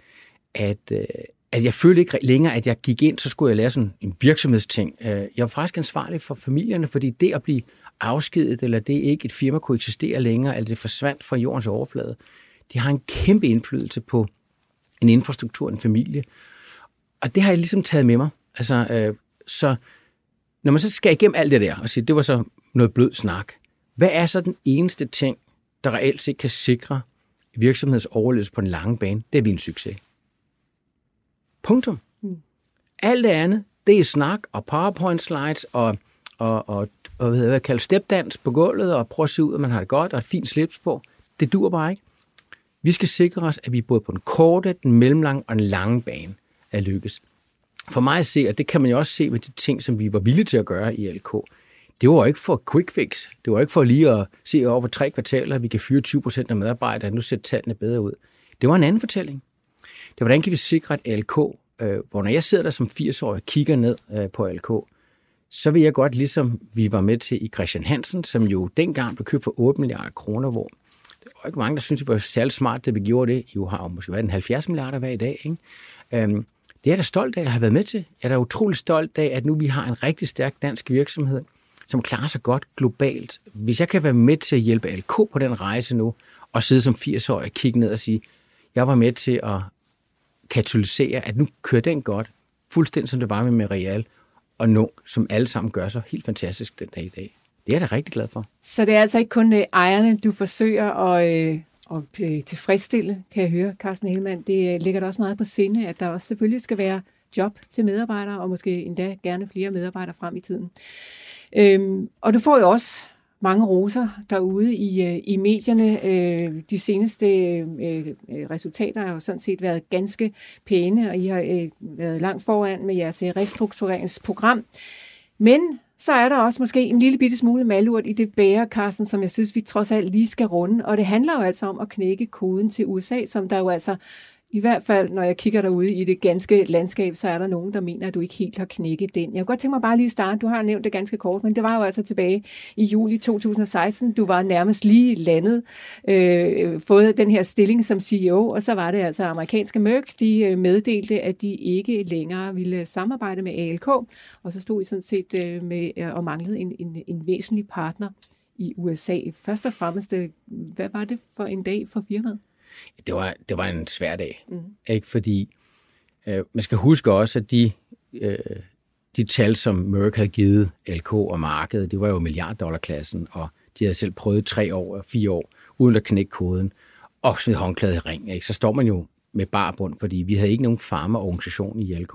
at, øh, at jeg følte ikke længere, at jeg gik ind, så skulle jeg lære sådan en virksomhedsting. Øh, jeg var faktisk ansvarlig for familierne, fordi det at blive afskedet, eller det ikke et firma kunne eksistere længere, eller det forsvandt fra jordens overflade, det har en kæmpe indflydelse på en infrastruktur, en familie. Og det har jeg ligesom taget med mig. Altså, øh, så når man så skal igennem alt det der, og sige, det var så noget blød snak, hvad er så den eneste ting, der reelt set kan sikre virksomhedens overlevelse på en lang bane? Det er vi en succes. Punktum. Mm. Alt det andet, det er snak og powerpoint slides og, og, og, og hvad jeg kalder stepdans på gulvet og prøve at se ud, at man har det godt og et fint slips på. Det dur bare ikke. Vi skal sikre os, at vi både på den korte, den mellemlange og den lange bane er lykkes. For mig at se, og det kan man jo også se med de ting, som vi var villige til at gøre i LK, det var ikke for quick fix. Det var ikke for lige at se over tre kvartaler, at vi kan fyre 20 procent af medarbejdere, nu ser tallene bedre ud. Det var en anden fortælling. Det var, hvordan kan vi sikre, at LK, øh, hvor når jeg sidder der som 80-årig og kigger ned øh, på LK, så vil jeg godt, ligesom vi var med til i Christian Hansen, som jo dengang blev købt for 8 milliarder kroner, hvor der var ikke mange, der synes det var særlig smart, det vi gjorde det. I jo har jo måske været en 70 milliarder hver i dag. Ikke? Øhm, det er jeg da stolt af at have været med til. Jeg er da utrolig stolt af, at nu vi har en rigtig stærk dansk virksomhed, som klarer sig godt globalt. Hvis jeg kan være med til at hjælpe LK på den rejse nu, og sidde som 80-årig og kigge ned og sige, jeg var med til at katalysere, at nu kører den godt, fuldstændig som det var med Real, og nu, som alle sammen gør så helt fantastisk den dag i dag. Det er jeg da rigtig glad for. Så det er altså ikke kun øh, ejerne, du forsøger at, øh, at øh, tilfredsstille, kan jeg høre, Carsten Helmand. Det øh, ligger da også meget på sinde, at der også selvfølgelig skal være job til medarbejdere, og måske endda gerne flere medarbejdere frem i tiden. Øhm, og du får jo også mange roser derude i, øh, i medierne. Øh, de seneste øh, øh, resultater har jo sådan set været ganske pæne, og I har øh, været langt foran med jeres restruktureringsprogram. Men så er der også måske en lille bitte smule malurt i det bære, Carsten, som jeg synes, vi trods alt lige skal runde. Og det handler jo altså om at knække koden til USA, som der jo altså i hvert fald, når jeg kigger derude i det ganske landskab, så er der nogen, der mener, at du ikke helt har knækket den. Jeg kunne godt tænke mig bare lige at starte. Du har nævnt det ganske kort, men det var jo altså tilbage i juli 2016. Du var nærmest lige landet, øh, fået den her stilling som CEO, og så var det altså amerikanske Merck, de øh, meddelte, at de ikke længere ville samarbejde med ALK, og så stod I sådan set øh, med øh, og manglede en, en, en væsentlig partner i USA. Først og fremmest, øh, hvad var det for en dag for firmaet? Det var, det var en svær dag. Mm. Ikke? Fordi øh, man skal huske også, at de, øh, de tal, som Merck havde givet LK og markedet, det var jo milliarddollarklassen, og de havde selv prøvet tre år og fire år, uden at knække koden, og smide håndklædet i ring. Ikke? Så står man jo med barbund, fordi vi havde ikke nogen farmaorganisation i LK.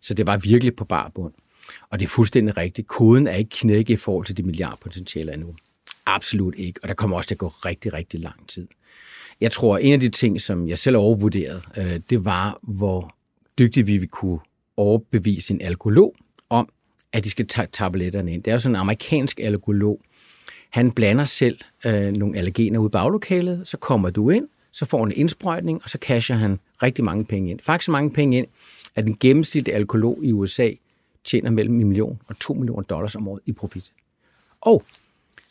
Så det var virkelig på barbund. Og det er fuldstændig rigtigt. Koden er ikke knækket i forhold til de milliardpotentialer endnu. Absolut ikke. Og der kommer også til at gå rigtig, rigtig lang tid. Jeg tror, en af de ting, som jeg selv overvurderede, øh, det var, hvor dygtig vi ville kunne overbevise en alkolog om, at de skal tage tabletterne ind. Det er jo sådan en amerikansk alkolog. Han blander selv øh, nogle allergener ud i baglokalet, så kommer du ind, så får han en indsprøjtning, og så casher han rigtig mange penge ind. Faktisk så mange penge ind, at den gennemsnitlige alkolog i USA tjener mellem 1 million og 2 millioner dollars om året i profit. Og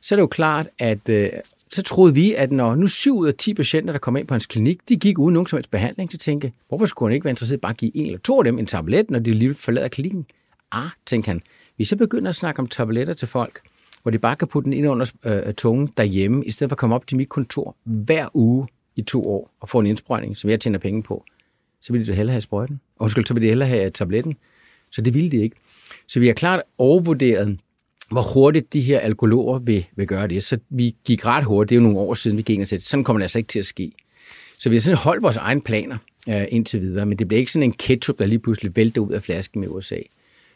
så er det jo klart, at øh, så troede vi, at når nu 7 ud af 10 patienter, der kom ind på hans klinik, de gik uden nogen som helst behandling, så tænkte hvorfor skulle han ikke være interesseret i bare at give en eller to af dem en tablet, når de lige forlader klinikken? Ah, tænkte han, hvis jeg begynder at snakke om tabletter til folk, hvor de bare kan putte den ind under øh, tungen derhjemme, i stedet for at komme op til mit kontor hver uge i to år og få en indsprøjtning, som jeg tjener penge på, så ville de hellere have sprøjten. Og så ville de hellere have tabletten. Så det ville de ikke. Så vi har klart overvurderet hvor hurtigt de her alkologer vil, vil gøre det. Så vi gik ret hurtigt, det er jo nogle år siden, vi gik ind og sagde, sådan kommer det altså ikke til at ske. Så vi har sådan holdt vores egne planer øh, indtil videre, men det blev ikke sådan en ketchup, der lige pludselig vælter ud af flasken med USA.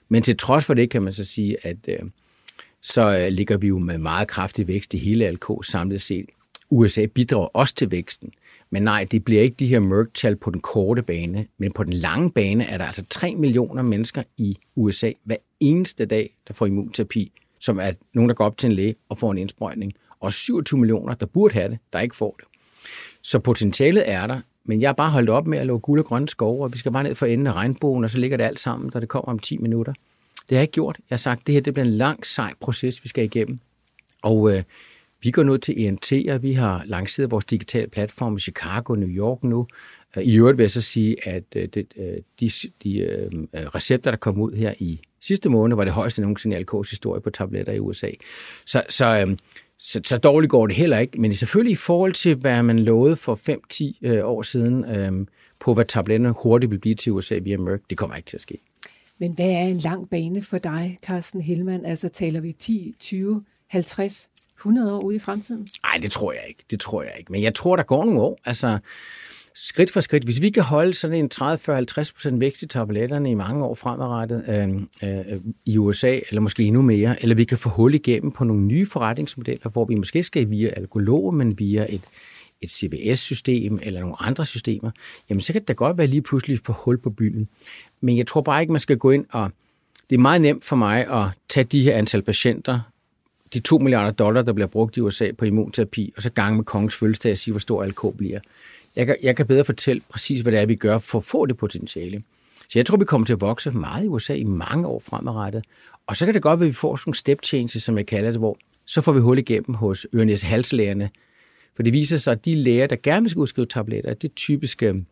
Men til trods for det kan man så sige, at øh, så øh, ligger vi jo med meget kraftig vækst i hele LK samlet set. USA bidrager også til væksten. Men nej, det bliver ikke de her mørktal på den korte bane, men på den lange bane er der altså 3 millioner mennesker i USA hver eneste dag, der får immunterapi som er nogen, der går op til en læge og får en indsprøjtning, og 27 millioner, der burde have det, der ikke får det. Så potentialet er der, men jeg har bare holdt op med at lave guld og grønne skove, og vi skal bare ned for enden af regnbogen, og så ligger det alt sammen, da det kommer om 10 minutter. Det har jeg ikke gjort. Jeg har sagt, at det her det bliver en lang, sej proces, vi skal igennem. Og øh, vi går nu til ENT, og vi har lanceret vores digitale platform i Chicago, New York nu. Øh, I øvrigt vil jeg så sige, at øh, øh, de, de recepter, der kom ud her i sidste måned, var det højeste nogensinde i LK's historie på tabletter i USA. Så, så, så, så dårligt går det heller ikke, men selvfølgelig i forhold til, hvad man lovede for 5-10 år siden, på hvad tabletterne hurtigt vil blive til USA via Merck, det kommer ikke til at ske. Men hvad er en lang bane for dig, Carsten Hellmann? Altså taler vi 10, 20, 50, 100 år ude i fremtiden? Nej, det tror jeg ikke. Det tror jeg ikke. Men jeg tror, der går nogle år. Altså, skridt for skridt. Hvis vi kan holde sådan en 30-40-50% vækst i tabletterne i mange år fremadrettet øh, øh, i USA, eller måske endnu mere, eller vi kan få hul igennem på nogle nye forretningsmodeller, hvor vi måske skal via alkohol, men via et, et CVS-system eller nogle andre systemer, jamen så kan det godt være lige pludselig for hul på byen. Men jeg tror bare ikke, man skal gå ind og... Det er meget nemt for mig at tage de her antal patienter, de 2 milliarder dollar, der bliver brugt i USA på immunterapi, og så gange med kongens fødselsdag og sige, hvor stor alkohol bliver jeg kan, jeg kan bedre fortælle præcis, hvad det er, vi gør for at få det potentiale. Så jeg tror, vi kommer til at vokse meget i USA i mange år fremadrettet. Og så kan det godt være, at vi får sådan nogle step changes, som jeg kalder det, hvor så får vi hul igennem hos ørenes halslægerne. For det viser sig, at de læger, der gerne vil udskrive tabletter, det er typiske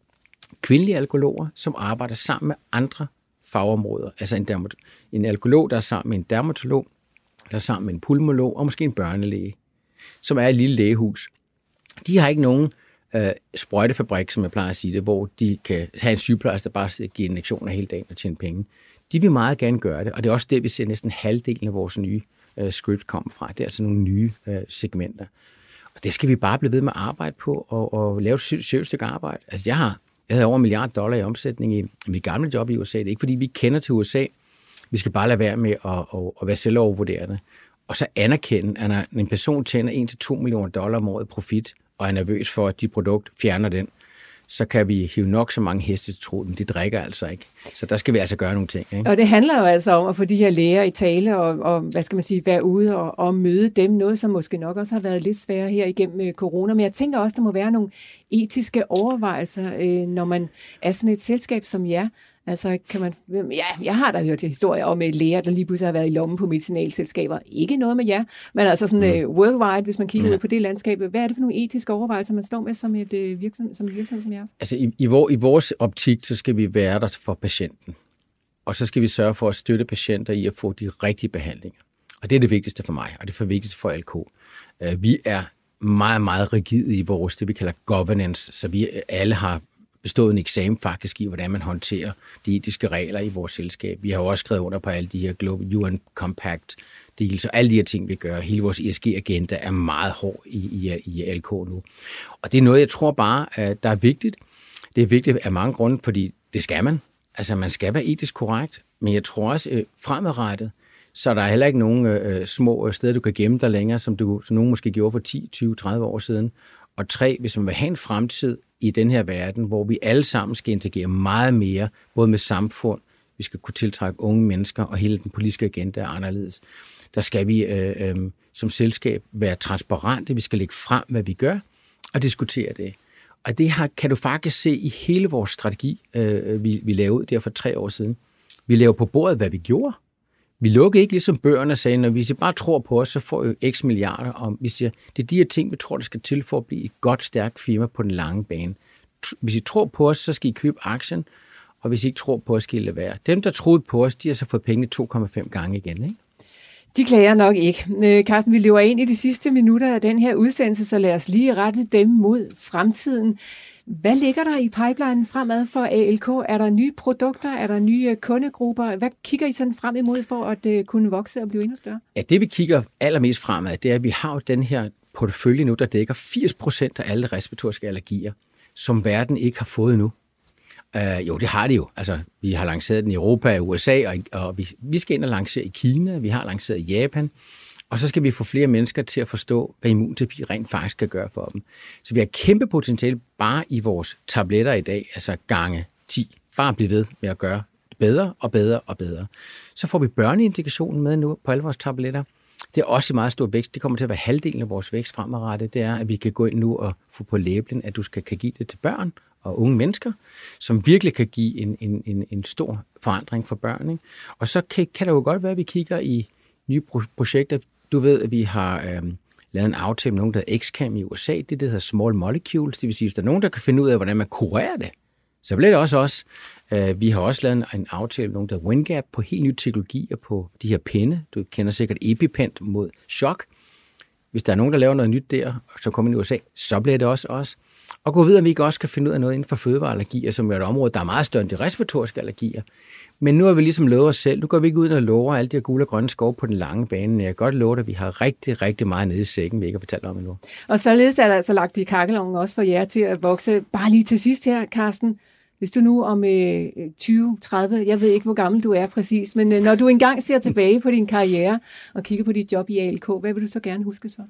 kvindelige alkologer, som arbejder sammen med andre fagområder. Altså en, dermat- en alkoholog, der er sammen med en dermatolog, der er sammen med en pulmolog og måske en børnelæge, som er et lille lægehus. De har ikke nogen øh, sprøjtefabrik, som jeg plejer at sige det, hvor de kan have en sygeplejerske, der bare giver injektioner hele dagen og tjene penge. De vil meget gerne gøre det, og det er også det, vi ser næsten halvdelen af vores nye øh, script komme fra. Det er altså nogle nye øh, segmenter. Og det skal vi bare blive ved med at arbejde på og, og lave et seriøst stykke arbejde. Altså jeg har jeg havde over en milliard dollar i omsætning i mit gamle job i USA. Det er ikke fordi, vi kender til USA. Vi skal bare lade være med at, at, at være selvovervurderende. Og så anerkende, at når en person tjener 1-2 millioner dollar om året profit, og er nervøs for, at de produkt fjerner den, så kan vi hive nok så mange heste til troden. De drikker altså ikke. Så der skal vi altså gøre nogle ting. Ikke? Og det handler jo altså om at få de her læger i tale og, og hvad skal man sige, være ude og, og møde dem. Noget, som måske nok også har været lidt sværere her igennem øh, corona. Men jeg tænker også, der må være nogle etiske overvejelser, øh, når man er sådan et selskab som jer, Altså, kan man, ja, jeg har da hørt historier om et læger, der lige pludselig har været i lommen på medicinalselskaber. Ikke noget med jer, men altså sådan mm. uh, worldwide, hvis man kigger ud på det landskab. Hvad er det for nogle etiske overvejelser, man står med som et uh, virksomhed som, virksomhed som jeres? Altså, i, i, vor, i vores optik, så skal vi være der for patienten. Og så skal vi sørge for at støtte patienter i at få de rigtige behandlinger. Og det er det vigtigste for mig, og det er det vigtigste for LK. Uh, vi er meget, meget rigide i vores, det vi kalder governance, så vi alle har bestået en eksamen faktisk i, hvordan man håndterer de etiske regler i vores selskab. Vi har jo også skrevet under på alle de her Global UN Compact deals, og alle de her ting, vi gør. Hele vores ESG-agenda er meget hård i, i, i LK nu. Og det er noget, jeg tror bare, der er vigtigt. Det er vigtigt af mange grunde, fordi det skal man. Altså, man skal være etisk korrekt, men jeg tror også øh, fremadrettet, så der er heller ikke nogen øh, øh små øh, steder, du kan gemme dig længere, som, du, som nogen måske gjorde for 10, 20, 30 år siden. Og tre, hvis man vil have en fremtid i den her verden, hvor vi alle sammen skal interagere meget mere, både med samfund, vi skal kunne tiltrække unge mennesker, og hele den politiske agenda er anderledes. Der skal vi øh, øh, som selskab være transparente, vi skal lægge frem, hvad vi gør, og diskutere det. Og det her kan du faktisk se i hele vores strategi, øh, vi, vi lavede der for tre år siden. Vi laver på bordet, hvad vi gjorde, vi lukkede ikke ligesom bøgerne sagde, når vi bare tror på os, så får vi x milliarder. Og vi siger, det er de her ting, vi tror, der skal til for at blive et godt, stærkt firma på den lange bane. Hvis I tror på os, så skal I købe aktien, og hvis I ikke tror på os, skal I lade være. Dem, der troede på os, de har så fået penge 2,5 gange igen. Ikke? De klager nok ikke. Øh, Carsten, vi lever ind i de sidste minutter af den her udsendelse, så lad os lige rette dem mod fremtiden. Hvad ligger der i pipelinen fremad for ALK? Er der nye produkter? Er der nye øh, kundegrupper? Hvad kigger I sådan frem imod for at øh, kunne vokse og blive endnu større? Ja, det vi kigger allermest fremad, det er, at vi har den her portefølje nu, der dækker 80% af alle respiratoriske allergier, som verden ikke har fået nu. Uh, øh, jo, det har de jo. Altså, vi har lanceret den i Europa i USA, og, og vi, vi skal ind og lancere i Kina, vi har lanceret i Japan. Og så skal vi få flere mennesker til at forstå, hvad immunterapi rent faktisk kan gøre for dem. Så vi har kæmpe potentiale bare i vores tabletter i dag, altså gange 10. Bare blive ved med at gøre det bedre og bedre og bedre. Så får vi børneindikationen med nu på alle vores tabletter. Det er også en meget stor vækst. Det kommer til at være halvdelen af vores vækst fremadrettet. Det er, at vi kan gå ind nu og få på læblen, at du skal kan give det til børn og unge mennesker, som virkelig kan give en, en, en, en stor forandring for børn. Ikke? Og så kan, kan det jo godt være, at vi kigger i nye projekter. Du ved, at vi har øh, lavet en aftale med nogen, der hedder XCAM i USA. Det, det hedder Small Molecules. Det vil sige, hvis der er nogen, der kan finde ud af, hvordan man kurerer det, så bliver det også os. Øh, vi har også lavet en aftale med nogen, der hedder WinGap på helt nye teknologier på de her pinde. Du kender sikkert EpiPen mod chok. Hvis der er nogen, der laver noget nyt der, som kommer ind i USA, så bliver det også os. Og gå videre, om vi ikke også kan finde ud af noget inden for fødevareallergier, som er et område, der er meget større end de respiratoriske allergier. Men nu har vi ligesom lovet os selv, nu går vi ikke ud og lover alle de her gule og grønne skove på den lange bane. Jeg kan godt love dig, at vi har rigtig, rigtig meget nede i sækken, vi ikke har fortalt om endnu. Og således er der altså lagt i kakkelovnen også for jer til at vokse. Bare lige til sidst her, Carsten. Hvis du nu om øh, 20, 30, jeg ved ikke, hvor gammel du er præcis, men øh, når du engang ser tilbage på din karriere og kigger på dit job i ALK, hvad vil du så gerne huske så?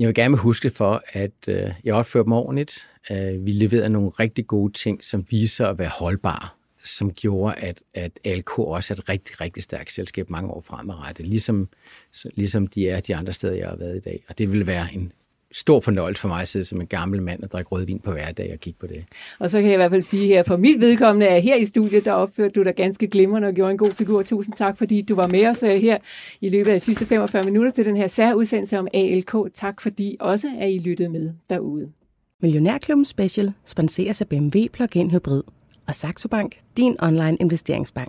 Jeg vil gerne huske for, at øh, jeg opførte mig ordentligt. Øh, vi leverede nogle rigtig gode ting, som viser at være holdbare som gjorde, at, at ALK også er et rigtig, rigtig stærkt selskab mange år fremadrettet, ligesom, ligesom de er de andre steder, jeg har været i dag. Og det vil være en stor fornøjelse for mig at sidde som en gammel mand og drikke rødvin på hverdag og kigge på det. Og så kan jeg i hvert fald sige her, for mit vedkommende er her i studiet, der opførte du dig ganske glimrende og gjorde en god figur. Tusind tak, fordi du var med os øh, her i løbet af de sidste 45 minutter til den her særudsendelse om ALK. Tak fordi også er I lyttet med derude. Millionærklubben Special sponseres af BMW Plug-in Hybrid og Saxo Bank, din online investeringsbank.